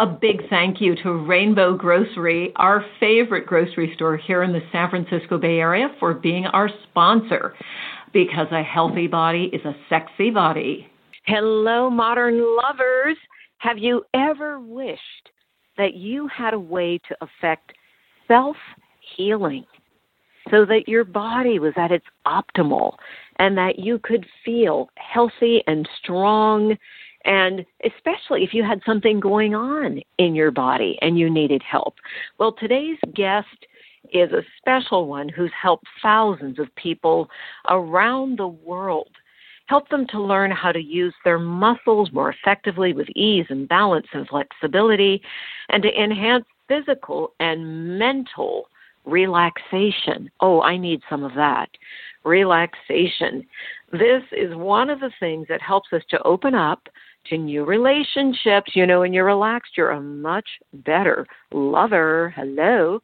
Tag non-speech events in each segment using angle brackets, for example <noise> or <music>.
A big thank you to Rainbow Grocery, our favorite grocery store here in the San Francisco Bay Area, for being our sponsor. Because a healthy body is a sexy body. Hello, modern lovers. Have you ever wished that you had a way to affect self healing so that your body was at its optimal and that you could feel healthy and strong and especially if you had something going on in your body and you needed help. Well, today's guest is a special one who's helped thousands of people around the world. Help them to learn how to use their muscles more effectively with ease and balance and flexibility, and to enhance physical and mental relaxation. Oh, I need some of that. Relaxation. This is one of the things that helps us to open up to new relationships. You know, when you're relaxed, you're a much better lover. Hello.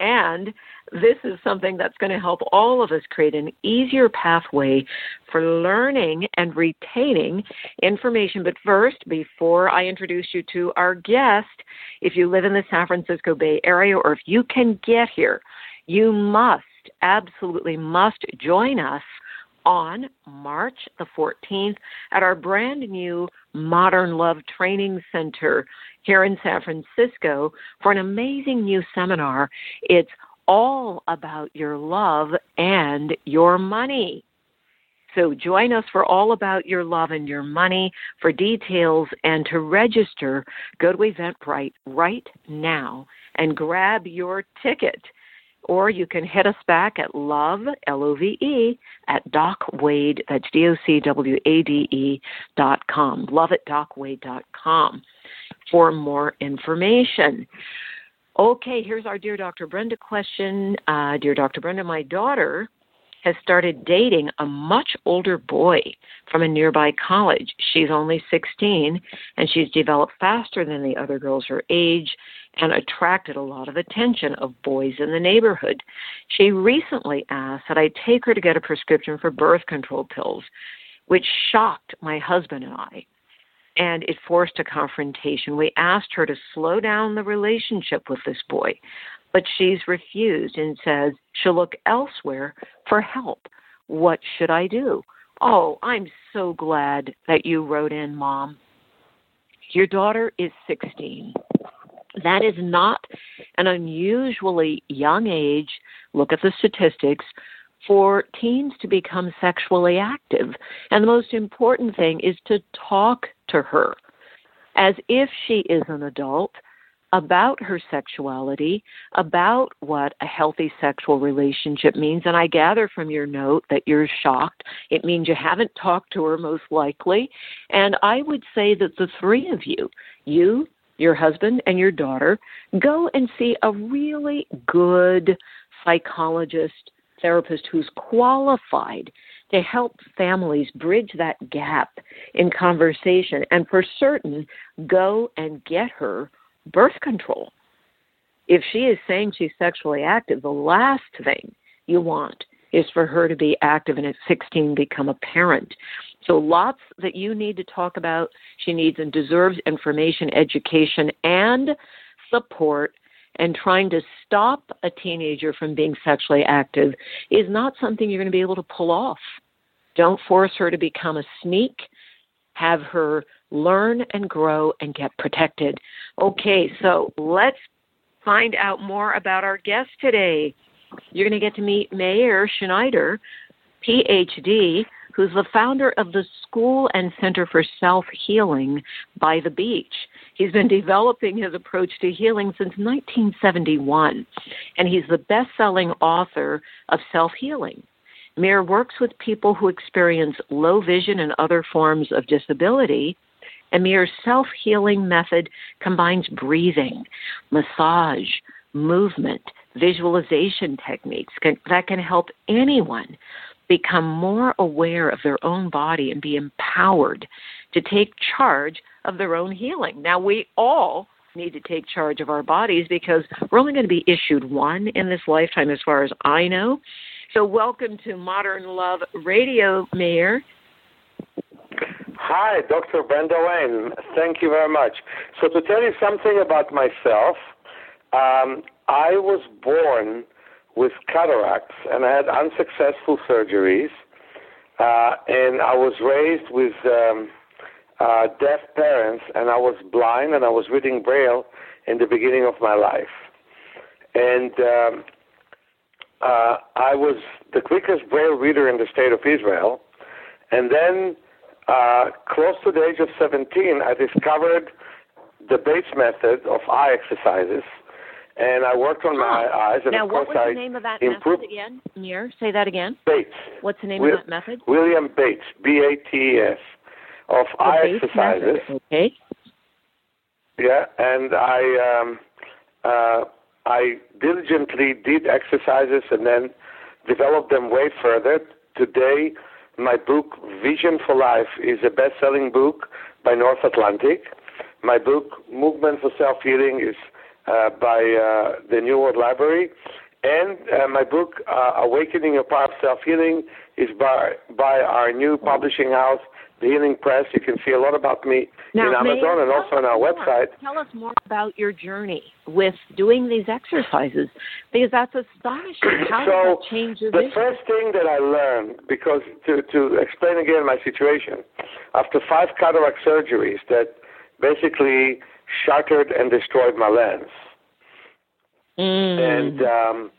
And this is something that's going to help all of us create an easier pathway for learning and retaining information. But first, before I introduce you to our guest, if you live in the San Francisco Bay Area or if you can get here, you must, absolutely must join us on March the 14th at our brand new Modern Love Training Center here in San Francisco for an amazing new seminar. It's all about your love and your money. So join us for All About Your Love and Your Money. For details and to register, go to Eventbrite right now and grab your ticket or you can hit us back at love, L-O-V-E, at docwade, that's D-O-C-W-A-D-E dot com, love at docwade dot com for more information. Okay, here's our Dear Dr. Brenda question. Uh, Dear Dr. Brenda, my daughter has started dating a much older boy from a nearby college. She's only 16 and she's developed faster than the other girls her age and attracted a lot of attention of boys in the neighborhood. She recently asked that I take her to get a prescription for birth control pills, which shocked my husband and I. And it forced a confrontation. We asked her to slow down the relationship with this boy, but she's refused and says she'll look elsewhere for help. What should I do? Oh, I'm so glad that you wrote in, Mom. Your daughter is 16. That is not an unusually young age, look at the statistics, for teens to become sexually active. And the most important thing is to talk to her as if she is an adult about her sexuality, about what a healthy sexual relationship means. And I gather from your note that you're shocked. It means you haven't talked to her, most likely. And I would say that the three of you, you, your husband and your daughter, go and see a really good psychologist, therapist who's qualified to help families bridge that gap in conversation and for certain go and get her birth control. If she is saying she's sexually active, the last thing you want is for her to be active and at 16 become a parent. So lots that you need to talk about. She needs and deserves information, education, and support. And trying to stop a teenager from being sexually active is not something you're going to be able to pull off. Don't force her to become a sneak. Have her learn and grow and get protected. Okay, so let's find out more about our guest today. You're going to get to meet Meir Schneider, PhD, who's the founder of the School and Center for Self Healing by the Beach. He's been developing his approach to healing since 1971, and he's the best selling author of Self Healing. Meir works with people who experience low vision and other forms of disability. And Meir's self healing method combines breathing, massage, movement, visualization techniques can, that can help anyone become more aware of their own body and be empowered to take charge of their own healing. Now, we all need to take charge of our bodies because we're only going to be issued one in this lifetime, as far as I know. So, welcome to Modern Love Radio, Meir. Hi, Dr. Brenda Wade. Thank you very much. So, to tell you something about myself, um, I was born with cataracts and I had unsuccessful surgeries, uh, and I was raised with um, uh, deaf parents, and I was blind and I was reading Braille in the beginning of my life. And um, uh, I was the quickest Braille reader in the state of Israel. And then, uh, close to the age of 17, I discovered the Bates method of eye exercises and I worked on my eyes. And now, of what was I the name of that improved method again? Meir, say that again. Bates. What's the name Will, of that method? William Bates, B A T E S, of The eye Bates exercises. Method. Okay. Yeah, and I um, uh, I diligently did exercises and then developed them way further. Today, my book Vision for Life is a best-selling book by North Atlantic. My book Movement for Self Healing is uh, by uh, the New World Library. And uh, my book, uh, Awakening Your Power of Self Healing, is by, by our new publishing house, The Healing Press. You can see a lot about me Now, in Amazon and also on our more. website. Tell us more about your journey with doing these exercises because that's astonishing. <clears throat> How so does that change your the vision? first thing that I learned, because to, to explain again my situation, after five cataract surgeries that basically shattered and destroyed my lens, Mm. and um,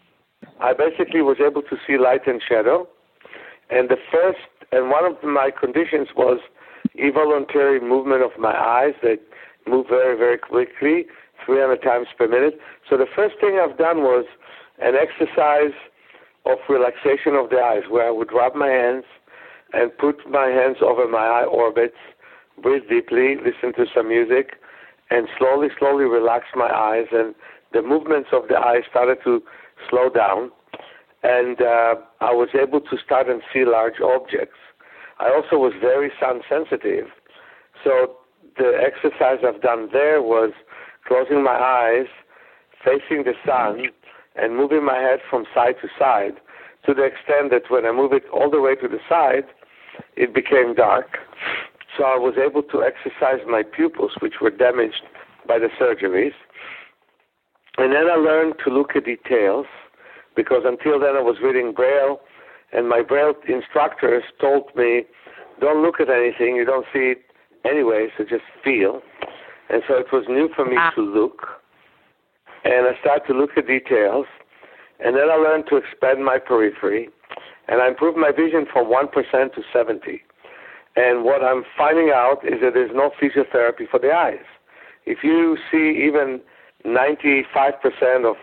I basically was able to see light and shadow. And the first and one of my conditions was involuntary movement of my eyes that move very very quickly, 300 times per minute. So the first thing I've done was an exercise of relaxation of the eyes, where I would rub my hands and put my hands over my eye orbits, breathe deeply, listen to some music, and slowly, slowly relax my eyes. And the movements of the eyes started to slow down, and uh, I was able to start and see large objects. I also was very sun sensitive, so the exercise I've done there was closing my eyes, facing the sun, and moving my head from side to side to the extent that when I move it all the way to the side, it became dark. So I was able to exercise my pupils, which were damaged by the surgeries. And then I learned to look at details because until then I was reading Braille, and my Braille instructors told me, don't look at anything, you don't see it anyway, so just feel. And so it was new for me Ah. to look. And I started to look at details. And then I learned to expand my periphery. And I improved my vision from 1% to 70. And what I'm finding out is that there's no physiotherapy for the eyes. If you see even 95% of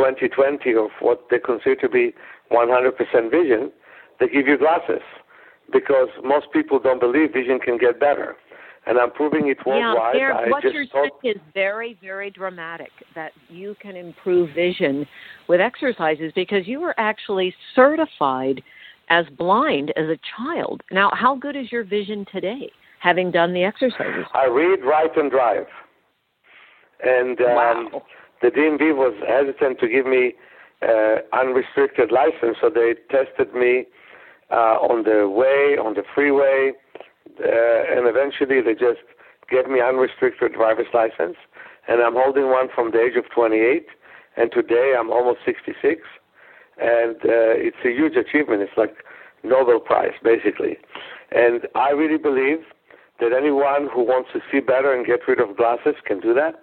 2020 of what they consider to be 100% vision, they give you glasses because most people don't believe vision can get better. And I'm proving it worldwide. Yeah, I what just you're saying is very, very dramatic that you can improve vision with exercises because you were actually certified as blind as a child. Now, how good is your vision today, having done the exercises? I read, write, and drive. And um, Wow. The DMV was hesitant to give me uh, unrestricted license, so they tested me uh, on the way, on the freeway, uh, and eventually they just gave me unrestricted driver's license. And I'm holding one from the age of 28, and today I'm almost 66. And uh, it's a huge achievement. It's like Nobel Prize, basically. And I really believe that anyone who wants to see better and get rid of glasses can do that.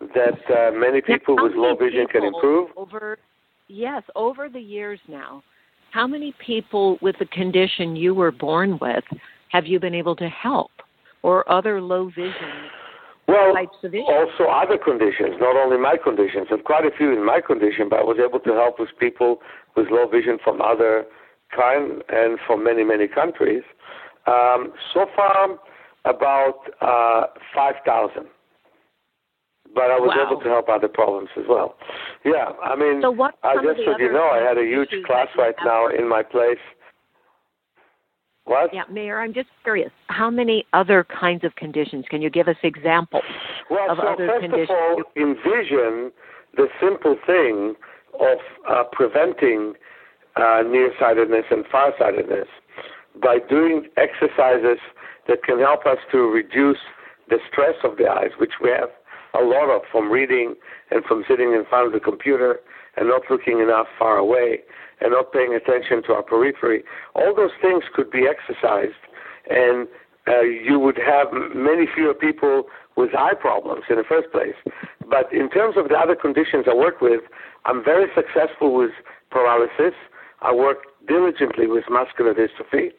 That uh, many people Now, with low vision can improve. Over, yes, over the years now, how many people with the condition you were born with have you been able to help, or other low vision Well, types of vision? also other conditions, not only my conditions. I've quite a few in my condition, but I was able to help with people with low vision from other kind and from many, many countries. Um, so far, about uh, 5,000. But I was wow. able to help other problems as well. Yeah, I mean, so what I just so you know, I had a huge class right now in my place. What? Yeah, Meir, I'm just curious. How many other kinds of conditions? Can you give us examples well, of so other first conditions? of all, envision the simple thing of uh, preventing uh, nearsightedness and farsightedness by doing exercises that can help us to reduce the stress of the eyes, which we have a lot of from reading and from sitting in front of the computer and not looking enough far away and not paying attention to our periphery. All those things could be exercised, and uh, you would have many fewer people with eye problems in the first place. But in terms of the other conditions I work with, I'm very successful with paralysis. I work diligently with muscular dystrophy,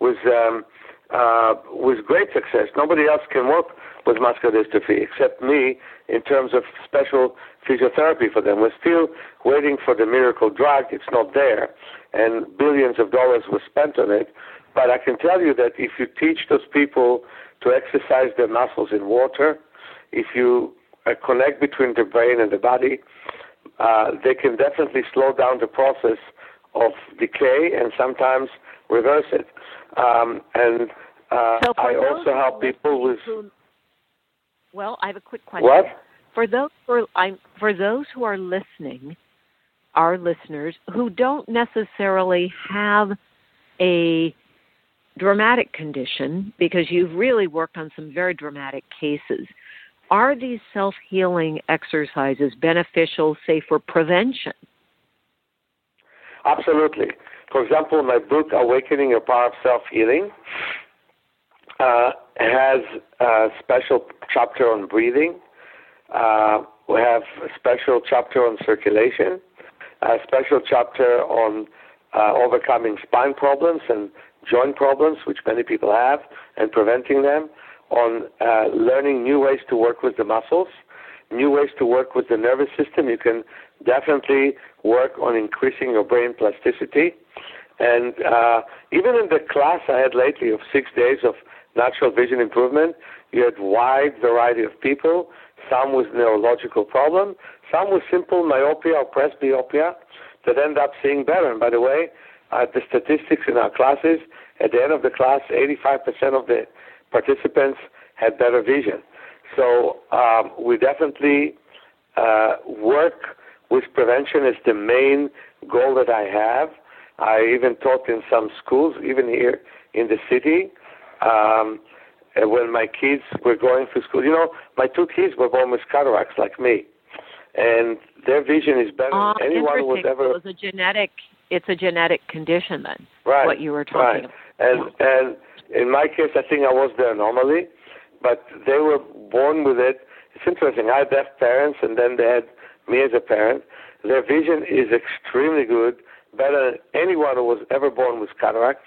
with um, uh, with great success. Nobody else can work with muscular dystrophy except me in terms of special physiotherapy for them. We're still waiting for the miracle drug. It's not there, and billions of dollars were spent on it. But I can tell you that if you teach those people to exercise their muscles in water, if you uh, connect between the brain and the body, uh, they can definitely slow down the process of decay and sometimes reverse it. Um, and uh, so I also help people with. Who, well, I have a quick question. What? For those who are, I'm, for those who are listening, our listeners who don't necessarily have a dramatic condition, because you've really worked on some very dramatic cases, are these self healing exercises beneficial, say, for prevention? Absolutely. For example, my book, Awakening Your Power of Self Healing, uh, has a special chapter on breathing. Uh, we have a special chapter on circulation, a special chapter on uh, overcoming spine problems and joint problems, which many people have, and preventing them, on uh, learning new ways to work with the muscles, new ways to work with the nervous system. You can definitely work on increasing your brain plasticity. And uh, even in the class I had lately of six days of natural vision improvement, you had wide variety of people, some with neurological problem, some with simple myopia or presbyopia that end up seeing better. And by the way, uh, the statistics in our classes, at the end of the class, 85% of the participants had better vision. So um, we definitely uh, work with prevention as the main goal that I have. I even taught in some schools, even here in the city. Um, when my kids were going to school, you know, my two kids were born with cataracts like me, and their vision is better than anyone who was ever. It's a genetic. It's a genetic condition then. Right. What you were talking right. about. And and in my case, I think I was the anomaly, but they were born with it. It's interesting. I had deaf parents, and then they had me as a parent. Their vision is extremely good, better than anyone who was ever born with cataracts.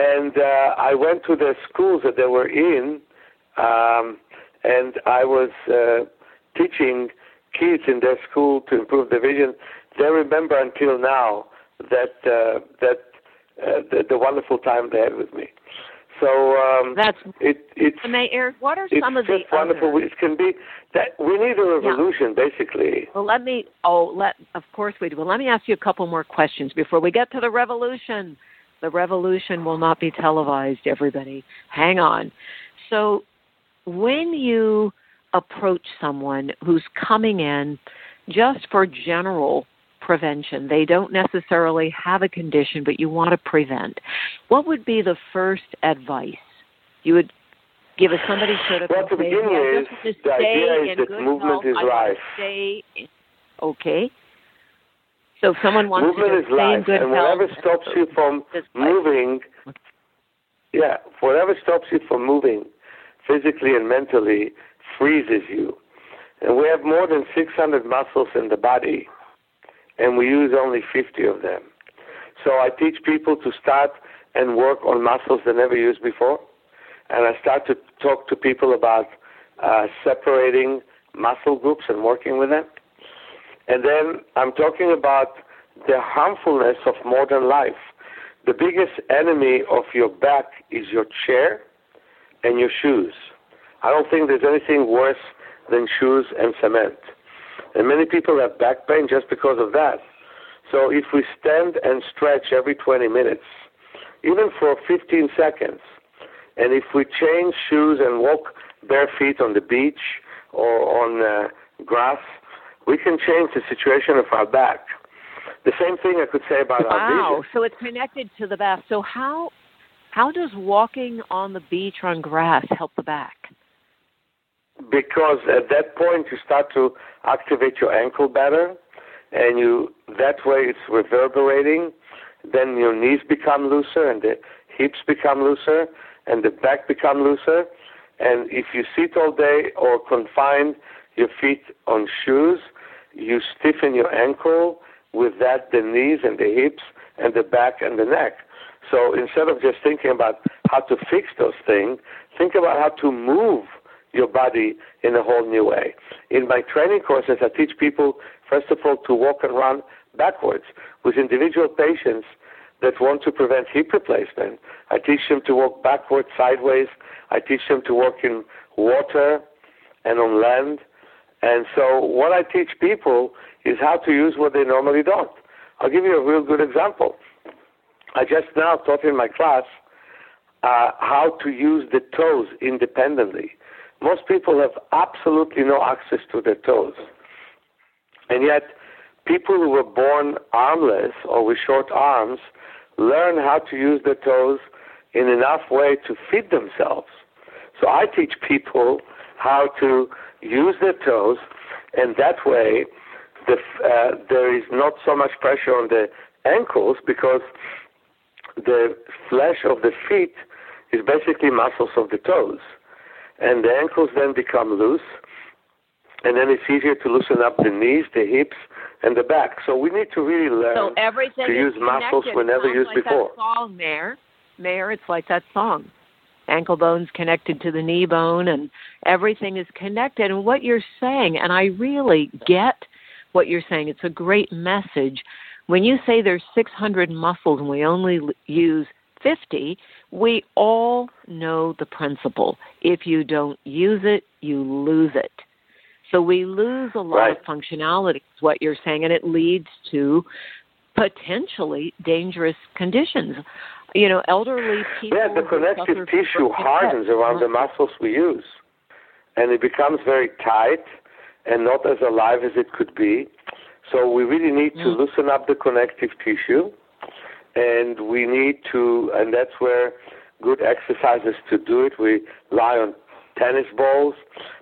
And uh, I went to the schools that they were in, um, and I was uh, teaching kids in their school to improve their vision. They remember until now that uh, that uh, the, the wonderful time they had with me. So um, that's it. It's Meir. What are some of the wonderful. Other? It can be that we need a revolution, yeah. basically. Well, let me. Oh, let. Of course we do. Well, let me ask you a couple more questions before we get to the revolution. The revolution will not be televised. Everybody, hang on. So, when you approach someone who's coming in just for general prevention. They don't necessarily have a condition, but you want to prevent. What would be the first advice you would give if somebody sort of well, to begin with, the idea is that movement health, is life. Stay okay. So if someone wants movement to is life, good and health, whatever stops you from moving, yeah, whatever stops you from moving physically and mentally freezes you. And we have more than 600 muscles in the body and we use only 50 of them. So I teach people to start and work on muscles they never used before. And I start to talk to people about uh, separating muscle groups and working with them. And then I'm talking about the harmfulness of modern life. the biggest enemy of your back is your chair and your shoes. I don't think there's anything worse than shoes and cement. And many people have back pain just because of that. So if we stand and stretch every 20 minutes, even for 15 seconds, and if we change shoes and walk bare feet on the beach or on uh, grass, we can change the situation of our back. The same thing I could say about wow. our vision. Wow, so it's connected to the back. So how how does walking on the beach on grass help the back? Because at that point you start to activate your ankle better, and you that way it's reverberating. Then your knees become looser, and the hips become looser, and the back become looser. And if you sit all day or confine your feet on shoes, you stiffen your ankle. With that, the knees and the hips and the back and the neck. So instead of just thinking about how to fix those things, think about how to move your body in a whole new way. In my training courses, I teach people, first of all, to walk and run backwards. With individual patients that want to prevent hip replacement, I teach them to walk backwards, sideways. I teach them to walk in water and on land. And so what I teach people is how to use what they normally don't. I'll give you a real good example. I just now taught in my class uh, how to use the toes independently. Most people have absolutely no access to their toes. And yet, people who were born armless or with short arms learn how to use their toes in enough way to feed themselves. So I teach people how to use their toes, and that way the, uh, there is not so much pressure on the ankles because the flesh of the feet is basically muscles of the toes. And the ankles then become loose, and then it's easier to loosen up the knees, the hips, and the back. So we need to really learn so everything to use muscles we never used like before. That song, Meir. Meir, it's like that song. Ankle bones connected to the knee bone, and everything is connected. And what you're saying, and I really get what you're saying, it's a great message when you say there's 600 muscles and we only use 50, we all know the principle. If you don't use it, you lose it. So we lose a lot right. of functionality, is what you're saying, and it leads to potentially dangerous conditions. You know, elderly people. Yeah, the connective tissue hardens around the muscles we use, and it becomes very tight and not as alive as it could be. So we really need to mm. loosen up the connective tissue, and we need to, and that's where good exercises to do it. We lie on tennis balls,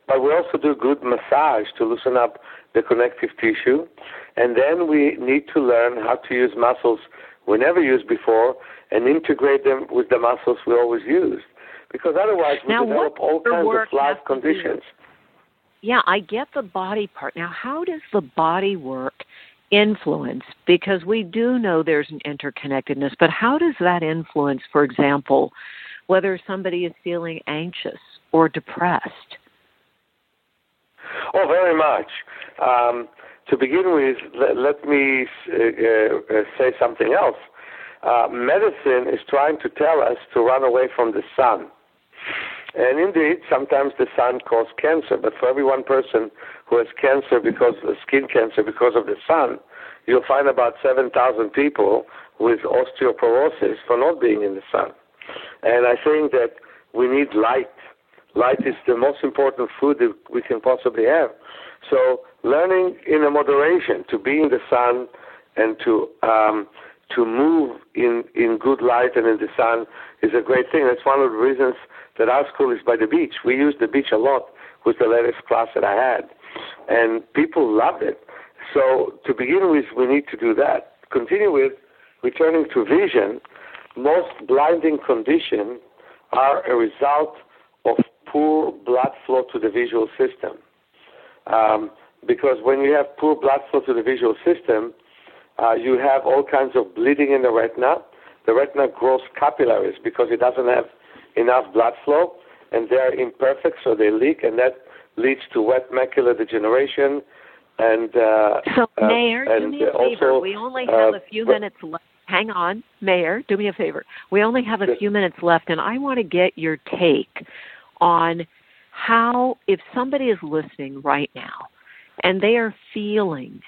but we also do good massage to loosen up the connective tissue, and then we need to learn how to use muscles we never used before and integrate them with the muscles we always used, because otherwise we now, develop all kinds of life conditions. Yeah, I get the body part. Now, how does the body work influence? Because we do know there's an interconnectedness, but how does that influence, for example, whether somebody is feeling anxious or depressed? Oh, very much. Um, to begin with, let, let me uh, uh, say something else. Uh, medicine is trying to tell us to run away from the sun. And indeed, sometimes the sun causes cancer, but for every one person who has cancer because of skin cancer because of the sun, you'll find about 7,000 people with osteoporosis for not being in the sun. And I think that we need light. Light is the most important food that we can possibly have. So learning in a moderation to be in the sun and to um, to move in in good light and in the sun is a great thing. That's one of the reasons that our school is by the beach. We use the beach a lot with the latest class that I had, and people loved it. So to begin with, we need to do that. Continue with returning to vision. Most blinding conditions are a result of poor blood flow to the visual system. Um, because when you have poor blood flow to the visual system, uh, you have all kinds of bleeding in the retina. The retina grows capillaries because it doesn't have enough blood flow, and they're imperfect, so they leak, and that leads to wet macular degeneration. And uh, so, uh, Meir, and do me a also, favor. We only have uh, a few minutes left. hang on, Meir. do me a favor. We only have a few minutes left, and I want to get your take on how, if somebody is listening right now and they are feeling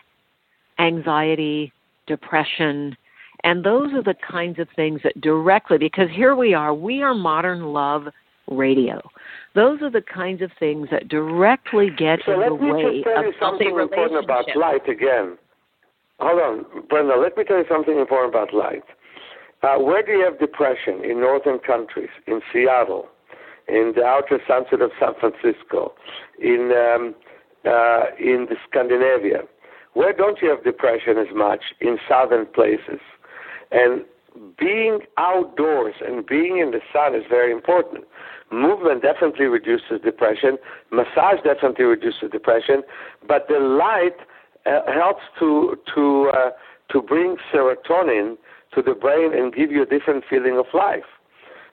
anxiety, depression, and those are the kinds of things that directly, because here we are, we are modern love radio. Those are the kinds of things that directly get so in the way of something something important about light again. Hold on, Brenda. Let me tell you something important about light. Uh, where do you have depression in northern countries? In Seattle, in the outer sunset of San Francisco, in um, uh, in the Scandinavia. Where don't you have depression as much? In southern places. And being outdoors and being in the sun is very important. Movement definitely reduces depression. Massage definitely reduces depression. But the light uh, helps to to uh, to bring serotonin to the brain and give you a different feeling of life.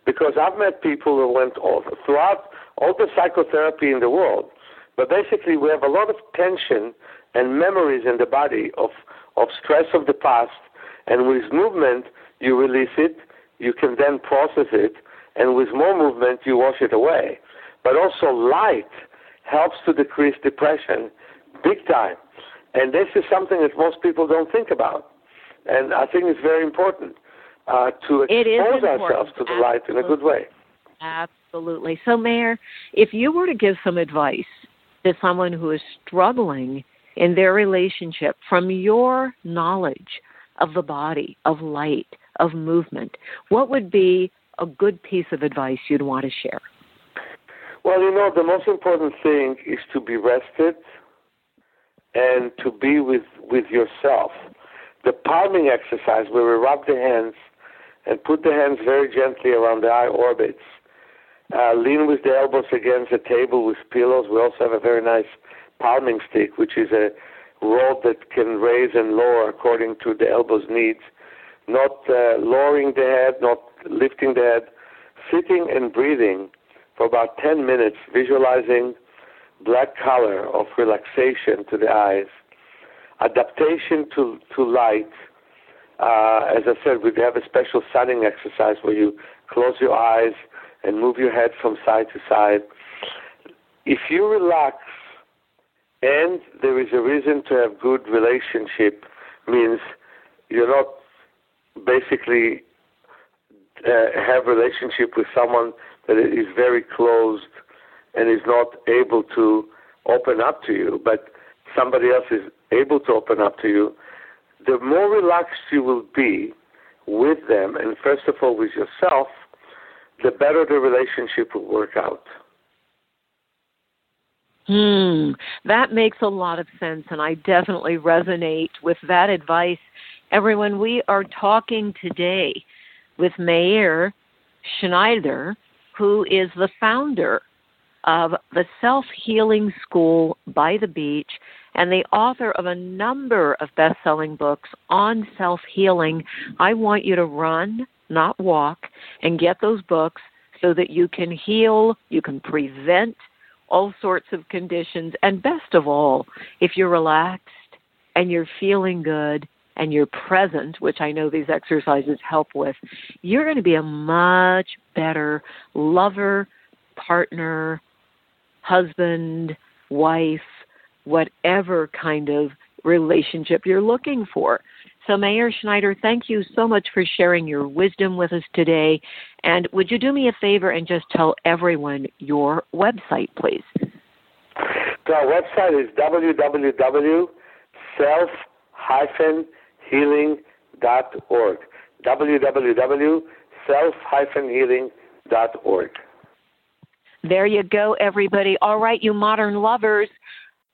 Because I've met people who went all, throughout all the psychotherapy in the world, but basically we have a lot of tension and memories in the body of of stress of the past, and with movement you release it. You can then process it, and with more movement you wash it away. But also light helps to decrease depression big time. And this is something that most people don't think about. And I think it's very important uh, to expose ourselves to the Absolutely. light in a good way. Absolutely. So, Meir, if you were to give some advice to someone who is struggling in their relationship from your knowledge of the body, of light, of movement, what would be a good piece of advice you'd want to share? Well, you know, the most important thing is to be rested and to be with, with yourself. The palming exercise, where we rub the hands and put the hands very gently around the eye orbits, uh, lean with the elbows against the table with pillows. We also have a very nice palming stick, which is a rod that can raise and lower according to the elbow's needs. Not uh, lowering the head, not lifting the head, sitting and breathing for about 10 minutes, visualizing black color of relaxation to the eyes, adaptation to, to light. Uh, as I said, we have a special sunning exercise where you close your eyes and move your head from side to side. If you relax and there is a reason to have good relationship, means you're not basically uh, have relationship with someone that is very closed and is not able to open up to you, but somebody else is able to open up to you, the more relaxed you will be with them, and first of all with yourself, the better the relationship will work out. Hmm, that makes a lot of sense, and I definitely resonate with that advice. Everyone, we are talking today with Meir Schneider, who is the founder of the Self Healing School by the Beach and the author of a number of best selling books on self healing. I want you to run, not walk, and get those books so that you can heal, you can prevent all sorts of conditions, and best of all, if you're relaxed and you're feeling good and you're present, which I know these exercises help with, you're going to be a much better lover, partner, husband, wife, whatever kind of relationship you're looking for. So, Meir Schneider, thank you so much for sharing your wisdom with us today. And would you do me a favor and just tell everyone your website, please? So our website is www.self-healing.org. www.self-healing.org. There you go, everybody. All right, you modern lovers,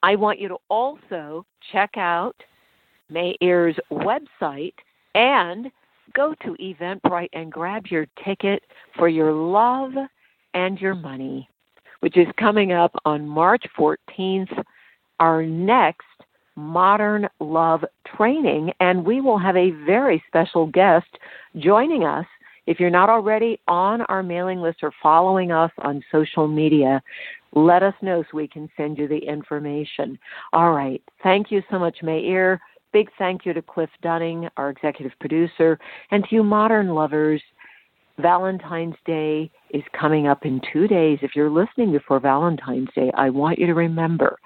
I want you to also check out Meir's website and go to Eventbrite and grab your ticket for your love and your money, which is coming up on March 14th, our next Modern Love training. And we will have a very special guest joining us. If you're not already on our mailing list or following us on social media, let us know so we can send you the information. All right. Thank you so much, Meir. Big thank you to Cliff Dunning, our executive producer, and to you modern lovers. Valentine's Day is coming up in two days. If you're listening before Valentine's Day, I want you to remember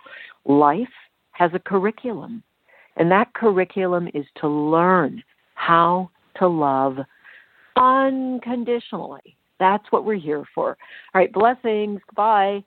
life has a curriculum, and that curriculum is to learn how to love unconditionally. That's what we're here for. All right, blessings. Bye.